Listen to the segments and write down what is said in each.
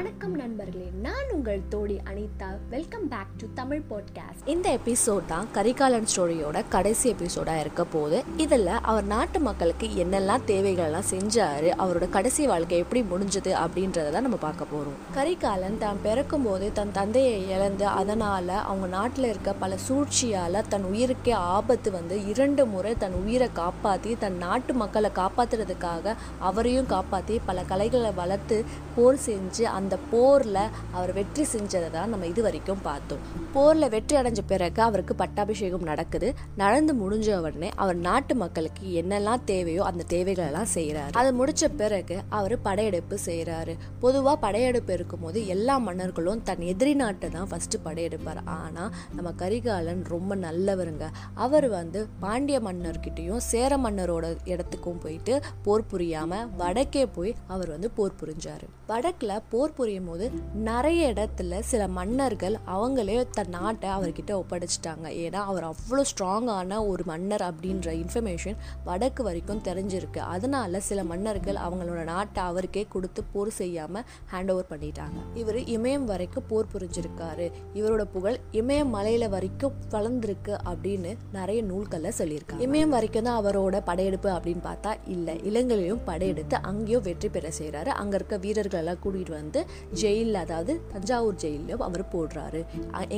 வணக்கம் நண்பர்களே நான் உங்கள் தோழி Anitha. Welcome back to Tamil podcast இந்த எபிசோட் தான் கரிகாலன் ஸ்டோரியோட கடைசி எபிசோடாக இருக்க போது இதில் அவர் நாட்டு மக்களுக்கு என்னெல்லாம் தேவைகள்லாம் செஞ்சார் அவரோட கடைசி வாழ்க்கை எப்படி முடிஞ்சது அப்படின்றத தான் நம்ம பார்க்க போகிறோம் கரிகாலன் தான் பிறக்கும் போது தன் தந்தையை இழந்து அதனால் அவங்க நாட்டில் இருக்க பல சூழ்ச்சியால் தன் உயிருக்கே ஆபத்து வந்து இரண்டு முறை தன் உயிரை காப்பாற்றி தன் நாட்டு மக்களை காப்பாற்றுறதுக்காக அவரையும் காப்பாற்றி பல கலைகளை வளர்த்து போர் செஞ்சு அந்த போரில் அவர் வெற்றி செஞ்சதை தான் நம்ம இது வரைக்கும் பார்த்தோம். போரில் வெற்றி அடைஞ்ச பிறகு அவருக்கு பட்டாபிஷேகம் நடக்குது. நடந்து முடிஞ்ச உடனே அவர் நாட்டு மக்களுக்கு என்னெல்லாம் தேவையோ அந்த தேவைகளெல்லாம் செய்கிறாரு அதை முடிச்ச பிறகு அவர் படையெடுப்பு செய்கிறாரு பொதுவாக படையெடுப்பு இருக்கும்போது எல்லா மன்னர்களும் தன் எதிரி நாட்டை தான் ஃபஸ்ட்டு படையெடுப்பார். ஆனால் நம்ம கரிகாலன் ரொம்ப நல்லவருங்க. அவர் வந்து பாண்டிய மன்னர்கிட்டையும் சேர மன்னரோட இடத்துக்கும் போயிட்டு போர் புரியாமல் வடக்கே போய் அவர் வந்து போர் புரிஞ்சார். வடக்கில் போர் புரியும் போது நிறைய இடத்துல சில மன்னர்கள் அவங்களே தன் நாட்டை அவர்கிட்ட ஒப்படைச்சிட்டாங்க. ஏன்னா அவர் அவ்வளோ ஸ்ட்ராங்கான ஒரு மன்னர் அப்படின்ற இன்ஃபர்மேஷன் வடக்கு வரைக்கும் தெரிஞ்சிருக்கு. அதனால சில மன்னர்கள் அவங்களோட நாட்டை அவருக்கே கொடுத்து போர் செய்யாமல் ஹேண்ட் ஓவர் பண்ணிட்டாங்க. இவர் இமயம் வரைக்கும் போர் புரிஞ்சிருக்காரு. இவரோட புகழ் இமயம் மலையில வரைக்கும் வளர்ந்துருக்கு அப்படின்னு நிறைய நூல்களில் சொல்லியிருக்காங்க. இமயம் வரைக்கும் தான் அவரோட படையெடுப்பு அப்படின்னு பார்த்தா இல்லை. இலங்கையிலையும் படையெடுத்து அங்கேயும் வெற்றி பெற செய்கிறாரு அங்கே இருக்க வீரர்கள் எல்லாம் கூட்டிகிட்டு வந்து ஜெயிலில் அதாவது தஞ்சாவூர் ஜெயிலையும் அவர் போடுறாரு.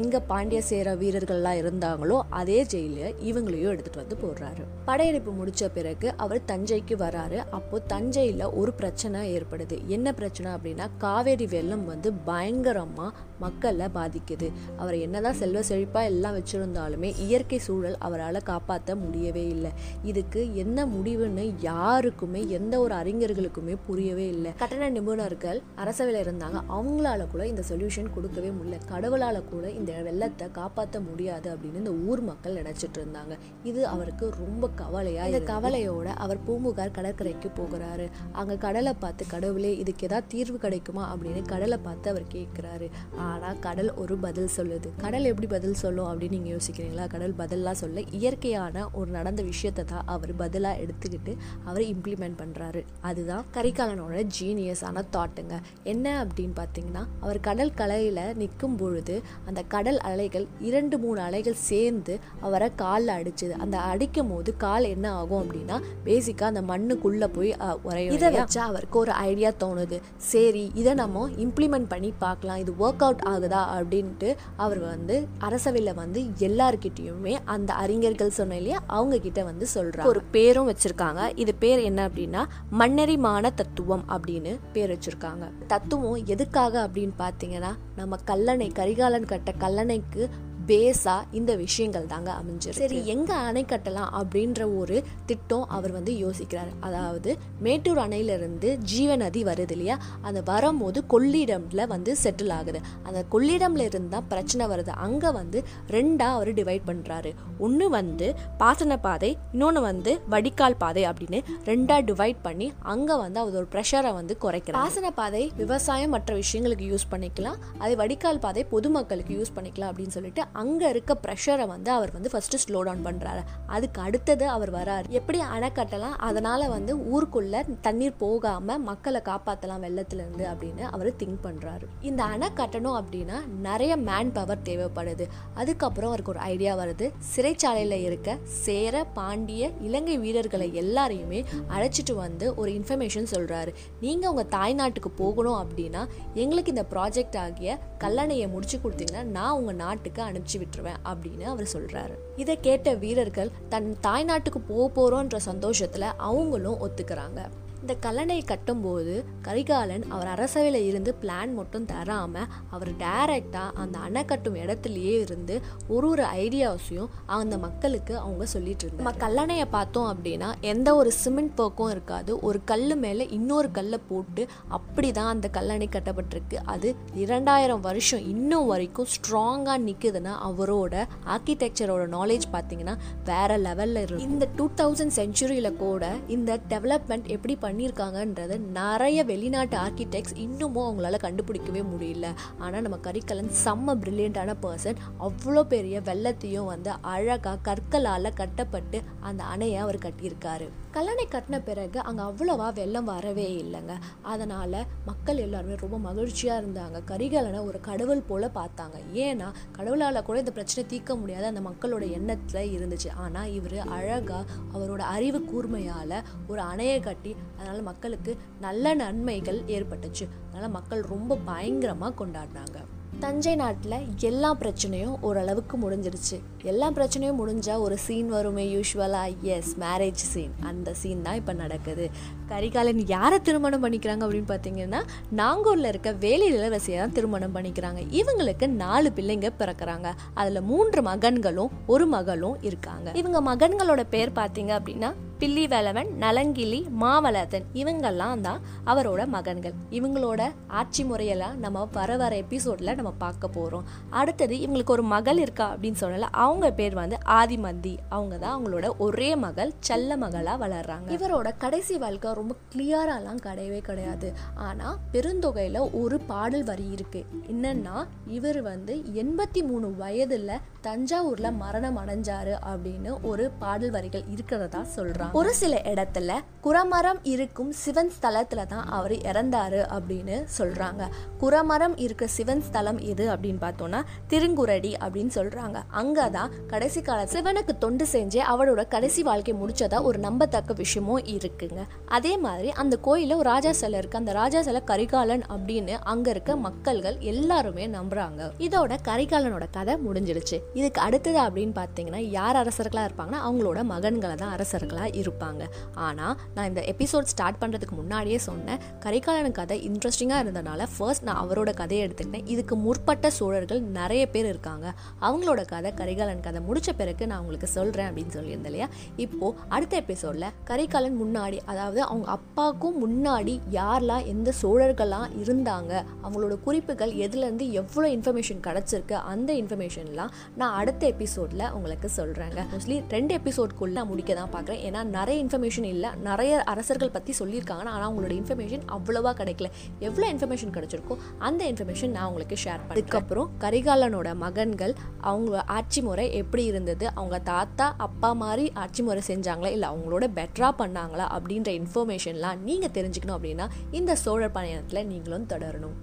எங்கே பாண்டிய சேர வீரர்கள்லாம் இருந்தாங்களோ அதே ஜெயிலில் இவங்களையும் எடுத்துகிட்டு வந்து போடுறாரு. படையெடுப்பு முடிச்ச பிறகு அவர் தஞ்சைக்கு வராரு. அப்போ தஞ்சையில் ஒரு பிரச்சனை ஏற்படுது. என்ன பிரச்சனை அப்படின்னா காவேரி வெள்ளம் வந்து பயங்கரமாக மக்களை பாதிக்குது. அவர் என்னதான் செல்வ செழிப்பாக எல்லாம் வச்சுருந்தாலுமே இயற்கை சூழல் அவரால் காப்பாற்ற முடியவே இல்லை. இதுக்கு என்ன முடிவுன்னு யாருக்குமே எந்த ஒரு அறிஞர்களுக்குமே புரியவே இல்லை. கட்டண நிபுணர்கள் அரசவையில் இருந்தாங்க. அவங்களால கூட இந்த சொல்யூஷன் கொடுக்கவே முடியல. கடவுளால கூட இந்த வெள்ளத்தை காப்பாற்ற முடியாது அப்படின்னு இந்த ஊர் மக்கள் நினைச்சிட்டு இருந்தாங்க. இது அவருக்கு ரொம்ப கவலையா இந்த கவலையோட அவர் பூம்புகார் கடற்கரைக்கு போகிறாரு. அங்க கடலை பார்த்து கடவுளே இதுக்கு ஏதாவது தீர்வு கிடைக்குமா? அப்படின்னு கடலை பார்த்து அவர் கேட்கிறாரு. ஆனா கடல் ஒரு பதில் சொல்லுது. கடல் எப்படி பதில் சொல்லும் அப்படின்னு நீங்க யோசிக்கிறீங்களா? கடல் பதிலா சொல்ல இயற்கையான ஒரு நடந்த விஷயத்தை தான் அவர் பதிலா எடுத்துக்கிட்டு அவர் இம்ப்ளிமெண்ட் பண்றாரு. அதுதான் கரிகாலனோட ஜீனியஸான தாட்டுங்க என்ன அப்படின்னு பார்த்தீங்கன்னா அவர் கடல் கலையில நிற்கும் பொழுது அந்த கடல் அலைகள் இரண்டு மூணு அலைகள் சேர்ந்து அவரை காலில் அடிச்சுது. அந்த அடிக்கும் போது கால் என்ன ஆகும் அப்படின்னா பேசிக்கா அந்த மண்ணுக்குள்ள போய் அஹ், உறையும் இதை வச்சு அவருக்கு ஒரு ஐடியா தோணுது. சரி இதை நம்ம இம்ப்ளிமெண்ட் பண்ணி பார்க்கலாம். இது ஒர்க் அவுட் ஆகுதா அப்படின்ட்டு அவர் வந்து அரசவையில் வந்து எல்லார்கிட்டயுமே அந்த அறிஞர்கள் சொன்ன இல்லையா அவங்க கிட்ட வந்து சொல்றாங்க. ஒரு பேரும் வச்சிருக்காங்க. இது பேர் என்ன அப்படின்னா மண்ணெறிமான தத்துவம் அப்படின்னு பேர் வச்சிருக்காங்க. தத்துவம் எதுக்காக அப்படின்னு பார்த்தீங்கன்னா நம்ம கல்லணை கரிகாலன் கட்ட கல்லணைக்கு பேஸா இந்த விஷயங்கள் தாங்க அமைஞ்சிருக்கு. சரி எங்க அணை கட்டலாம் அப்படின்ற ஒரு திட்டம் அவர் வந்து யோசிக்கிறார். அதாவது மேட்டூர் அணையிலிருந்து ஜீவ நதி வருது இல்லையா? அந்த வரும்போது கொள்ளிடம்ல வந்து செட்டில் ஆகுது. அந்த கொள்ளிடம்ல இருந்து தான் பிரச்சனை வருது. அங்க வந்து ரெண்டா அவர் டிவைட் பண்றாரு. ஒன்று வந்து பாசன பாதை இன்னொன்று வந்து வடிகால் பாதை அப்படின்னு ரெண்டா டிவைட் பண்ணி அங்க வந்து அவர் ஒரு ப்ரெஷரை வந்து குறைக்கிறார். பாசன பாதை விவசாயம் மற்ற விஷயங்களுக்கு யூஸ் பண்ணிக்கலாம். அதே வடிகால் பாதை பொதுமக்களுக்கு யூஸ் பண்ணிக்கலாம் அப்படின்னு சொல்லிட்டு அங்கே இருக்க ப்ரெஷரை வந்து அவர் வந்து ஃபஸ்ட்டு ஸ்லோ டவுன் பண்ணுறாரு அதுக்கு அடுத்தது அவர் வராரு. எப்படி அணை கட்டலாம்? அதனால் வந்து ஊருக்குள்ளே தண்ணீர் போகாமல் மக்களை காப்பாற்றலாம் வெள்ளத்துலேருந்து அப்படின்னு அவர் திங்க் பண்ணுறாரு இந்த அணை கட்டணும் அப்படின்னா நிறைய மேன் பவர் தேவைப்படுது. அதுக்கப்புறம் அவருக்கு ஒரு ஐடியா வருது. சிறைச்சாலையில் இருக்க சேர பாண்டிய இலங்கை வீரர்களை எல்லாரையுமே அழைச்சிட்டு வந்து ஒரு இன்ஃபர்மேஷன் சொல்கிறாரு நீங்கள் உங்கள் தாய்நாட்டுக்கு போகணும் அப்படின்னா எங்களுக்கு இந்த ப்ராஜெக்ட் ஆகிய கல்லணையை முடிச்சு கொடுத்தீங்கன்னா நான் உங்கள் நாட்டுக்கு அனுப்பிச்சு விட்டுருவேன் அப்படின்னு அவர் சொல்றாரு. இதை கேட்ட வீரர்கள் தன் தாய்நாட்டுக்கு போக போறோன்ற சந்தோஷத்துல அவங்களும் ஒத்துக்கிறாங்க. இந்த கல்லணை கட்டும்போது கரிகாலன் அவர் அரசவையில் இருந்து பிளான் மட்டும் தராமல் அவர் டைரெக்டாக அந்த அணை கட்டும் இடத்துலையே இருந்து ஒரு ஒரு ஐடியாஸையும் அந்த மக்களுக்கு அவங்க சொல்லிட்டு இருந்தாங்க. நம்ம கல்லணையை பார்த்தோம் அப்படின்னா எந்த ஒரு சிமெண்ட் போக்கும் இருக்காது. ஒரு கல் மேலே இன்னொரு கல்லை போட்டு அப்படி தான் அந்த கல்லணை கட்டப்பட்டிருக்கு. அது இரண்டாயிரம் வருஷம் இன்னும் வரைக்கும் ஸ்ட்ராங்காக நிற்குதுன்னா அவரோட ஆர்கிடெக்சரோட நாலேஜ் பார்த்தீங்கன்னா வேற லெவலில் இருக்கு இந்த டூ தௌசண்ட் செஞ்சுரியில் கூட இந்த டெவலப்மெண்ட் எப்படி பண்ணியிருக்காங்கன்றது நிறைய வெளிநாட்டு ஆர்கிடெக்ட்ஸ் இன்னமும் அவங்களால கண்டுபிடிக்கவே முடியல. ஆனால் நம்ம கரிக்கலன் செம்ம பிரில்லியண்டான பர்சன் அவ்வளோ பெரிய வெள்ளத்தையும் வந்து அழகாக கற்களால் கட்டப்பட்டு அந்த அணையை அவர் கட்டியிருக்காரு. கல்லணை கட்டின பிறகு அங்கே அவ்வளோவா வெள்ளம் வரவே இல்லைங்க. அதனால் மக்கள் எல்லாருமே ரொம்ப மகிழ்ச்சியாக இருந்தாங்க. கரிகாலனை ஒரு கடவுள் போல பார்த்தாங்க. ஏன்னா கடவுளால் கூட இந்த பிரச்சனை தீர்க்க முடியாத அந்த மக்களோட எண்ணத்தில் இருந்துச்சு. ஆனால் இவர் அழகாக அவரோட அறிவு கூர்மையால் ஒரு அணையை கட்டி அதனால் மக்களுக்கு நல்ல நன்மைகள் ஏற்பட்டுச்சு. அதனால் மக்கள் ரொம்ப பயங்கரமாக கொண்டாடினாங்க. தஞ்சை நாட்டில் எல்லா பிரச்சனையும் ஓரளவுக்கு முடிஞ்சிருச்சு. எல்லா பிரச்சனையும் முடிஞ்சால் ஒரு சீன் வருமே யூஸ்வலாக எஸ் மேரேஜ் சீன் அந்த சீன் தான் இப்போ நடக்குது. கரிகாலன் யாரை திருமணம் பண்ணிக்கிறாங்க அப்படின்னு பார்த்தீங்கன்னா நாங்கூரில் இருக்க வேலை இளவரசியை தான் திருமணம் பண்ணிக்கிறாங்க. இவங்களுக்கு நாலு பிள்ளைங்க பிறக்கிறாங்க. அதில் மூன்று மகன்களும் ஒரு மகளும் இருக்காங்க. இவங்க மகன்களோட பேர் பார்த்தீங்க அப்படின்னா பில்லி வேலவன் நலங்கிளி மாவளத்தன் இவங்கெல்லாம் தான் அவரோட மகன்கள். இவங்களோட ஆட்சி முறையெல்லாம் நம்ம வர வர எபிசோடில் நம்ம பார்க்க போகிறோம் அடுத்தது இவங்களுக்கு ஒரு மகள் இருக்கா அப்படின்னு சொன்னால அவங்க பேர் வந்து ஆதிமந்தி. அவங்க தான் அவங்களோட ஒரே மகள் செல்ல மகளாக வளர்றாங்க. இவரோட கடைசி வாழ்க்கை ரொம்ப கிளியராலாம் கிடையவே கிடையாது. ஆனால் பெருந்தொகையில் ஒரு பாடல் வரி இருக்குது என்னன்னா இவர் வந்து எண்பத்தி மூணு வயதில் தஞ்சாவூரில் மரணம் அடைஞ்சாரு அப்படின்னு ஒரு பாடல் வரிகள் இருக்கிறதா சொல்கிறாங்க ஒரு சில இடத்துல குரமரம் இருக்கும் சிவன் ஸ்தலத்தில் தான் அவர் இறந்தாரு அப்படின்னு சொல்கிறாங்க குரமரம் இருக்க சிவன் ஸ்தலம் எது அப்படின்னு பார்த்தோன்னா திருங்குரடி அப்படின்னு சொல்கிறாங்க அங்கே தான் கடைசி கால சிவனுக்கு தொண்டு செஞ்சு அவரோட கடைசி வாழ்க்கை முடிச்சதா ஒரு நம்பத்தக்க விஷயமும் இருக்குங்க. அதே மாதிரி அந்த கோயிலில் ஒரு ராஜா சிலை இருக்கு. அந்த ராஜா சிலை கரிகாலன் அப்படின்னு அங்க இருக்க மக்கள்கள் எல்லாருமே நம்புறாங்க. இதோட கரிகாலனோட கதை முடிஞ்சிடுச்சு. இதுக்கு அடுத்தது அப்படின்னு பார்த்தீங்கன்னா யார் அரசர்களா இருப்பாங்கன்னா அவங்களோட மகன்களை தான் அரசர்களா இருப்பாங்க. ஆனால் நான் இந்த எபிசோட் ஸ்டார்ட் பண்ணுறதுக்கு முன்னாடியே சொன்னேன். கரிகாலன் கதை இன்ட்ரெஸ்டிங்காக இருந்தனால ஃபர்ஸ்ட் நான் அவரோட கதையை எடுத்துக்கிட்டேன். இதுக்கு முற்பட்ட சோழர்கள் நிறைய பேர் இருக்காங்க. அவங்களோட கதை கரிகாலன் கதை முடிச்ச பிறகு நான் உங்களுக்கு சொல்கிறேன் அப்படின்னு சொல்லியிருந்தேன் இல்லையா? இப்போது அடுத்த எபிசோடில் கரிகாலன் முன்னாடி அதாவது அவங்க அப்பாவுக்கும் முன்னாடி யாரெல்லாம் எந்த சோழர்கள்லாம் இருந்தாங்க அவங்களோட குறிப்புகள் எதுலேருந்து எவ்வளோ இன்ஃபர்மேஷன் கிடச்சிருக்கு அந்த இன்ஃபர்மேஷன்லாம் நான் அடுத்த எபிசோடில் உங்களுக்கு சொல்கிறேங்க மோஸ்ட்லி ரெண்டு எபிசோட்குள்ளே நான் முடிக்க தான் பார்க்குறேன். ஏன்னா நிறைய இன்ஃபர்மேஷன் இல்லை. நிறைய அரசர்கள் பற்றி சொல்லியிருக்காங்க. ஆனால் அவங்களோட இன்ஃபர்மேஷன் அவ்வளோவா கிடைக்கல. எவ்வளோ இன்ஃபர்மேஷன் கிடைச்சிருக்கோ அந்த இன்ஃபர்மேஷன் நான் உங்களுக்கு ஷேர் பண்ணேன் அதுக்கப்புறம் கரிகாலனோட மகன்கள் அவங்க ஆட்சி முறை எப்படி இருந்தது? அவங்க தாத்தா அப்பா மாதிரி ஆட்சி முறை செஞ்சாங்களா? இல்லை அவங்களோட பெட்டராக பண்ணாங்களா? அப்படின்ற இன்ஃபர்மேஷன்லாம் நீங்கள் தெரிஞ்சுக்கணும் அப்படின்னா இந்த சோழர் பயணத்தில் நீங்களும் தொடரணும்.